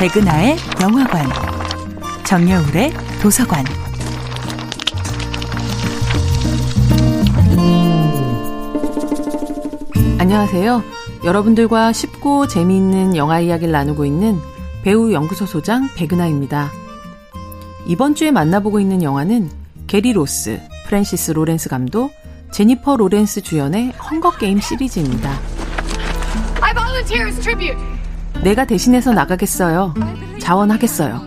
백은하의 영화관, 정여울의 도서관. 안녕하세요. 여러분들과 쉽고 재미있는 영화 이야기를 나누고 있는 배우 연구소 소장 백은하입니다. 이번 주에 만나보고 있는 영화는 게리 로스, 프랜시스 로렌스 감독, 제니퍼 로렌스 주연의 헝거 게임 시리즈입니다. 내가 대신해서 나가겠어요. 자원하겠어요.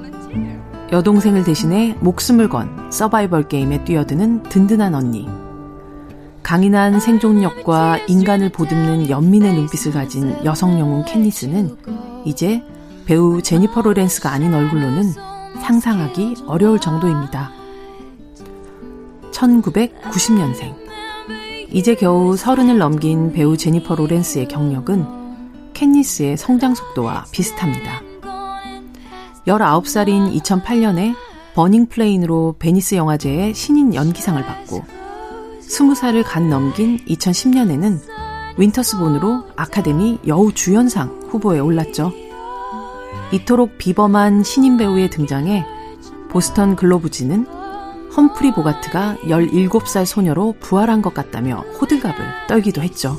여동생을 대신해 목숨을 건 서바이벌 게임에 뛰어드는 든든한 언니. 강인한 생존력과 인간을 보듬는 연민의 눈빛을 가진 여성 영웅 캔니스는 이제 배우 제니퍼 로렌스가 아닌 얼굴로는 상상하기 어려울 정도입니다. 1990년생. 이제 겨우 서른을 넘긴 배우 제니퍼 로렌스의 경력은 캣니스의 성장 속도와 비슷합니다. 19살인 2008년에 버닝 플레인으로 베니스 영화제의 신인 연기상을 받고 20살을 갓 넘긴 2010년에는 윈터스본으로 아카데미 여우 주연상 후보에 올랐죠. 이토록 비범한 신인 배우의 등장에 보스턴 글로브지는 험프리 보가트가 17살 소녀로 부활한 것 같다며 호들갑을 떨기도 했죠.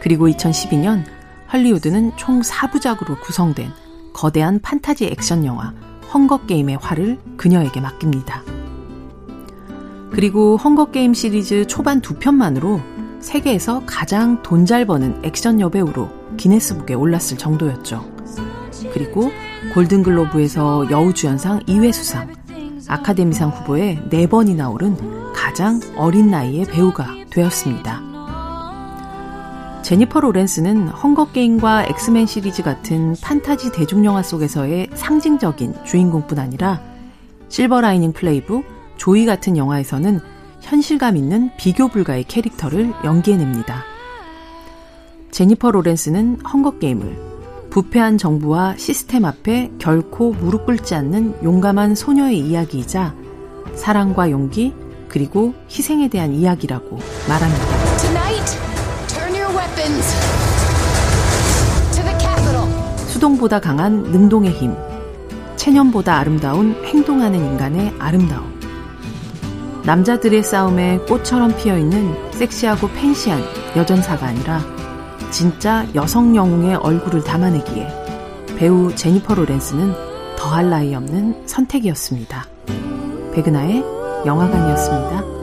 그리고 2012년 할리우드는 총 4부작으로 구성된 거대한 판타지 액션 영화 헝거게임의 활을 그녀에게 맡깁니다. 그리고 헝거게임 시리즈 초반 두 편만으로 세계에서 가장 돈 잘 버는 액션 여배우로 기네스북에 올랐을 정도였죠. 그리고 골든글로브에서 여우주연상 2회 수상, 아카데미상 후보에 4번이나 오른 가장 어린 나이의 배우가 되었습니다. 제니퍼 로렌스는 헝거게임과 엑스맨 시리즈 같은 판타지 대중영화 속에서의 상징적인 주인공뿐 아니라 실버라이닝 플레이북, 조이 같은 영화에서는 현실감 있는 비교 불가의 캐릭터를 연기해냅니다. 제니퍼 로렌스는 헝거게임을 부패한 정부와 시스템 앞에 결코 무릎 꿇지 않는 용감한 소녀의 이야기이자 사랑과 용기 그리고 희생에 대한 이야기라고 말합니다. 수동보다 강한 능동의 힘, 체념보다 아름다운 행동하는 인간의 아름다움. 남자들의 싸움에 꽃처럼 피어있는 섹시하고 팬시한 여전사가 아니라 진짜 여성 영웅의 얼굴을 담아내기에 배우 제니퍼 로렌스는 더할 나위 없는 선택이었습니다. 백은하의 영화관이었습니다.